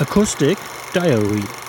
Acoustic Diary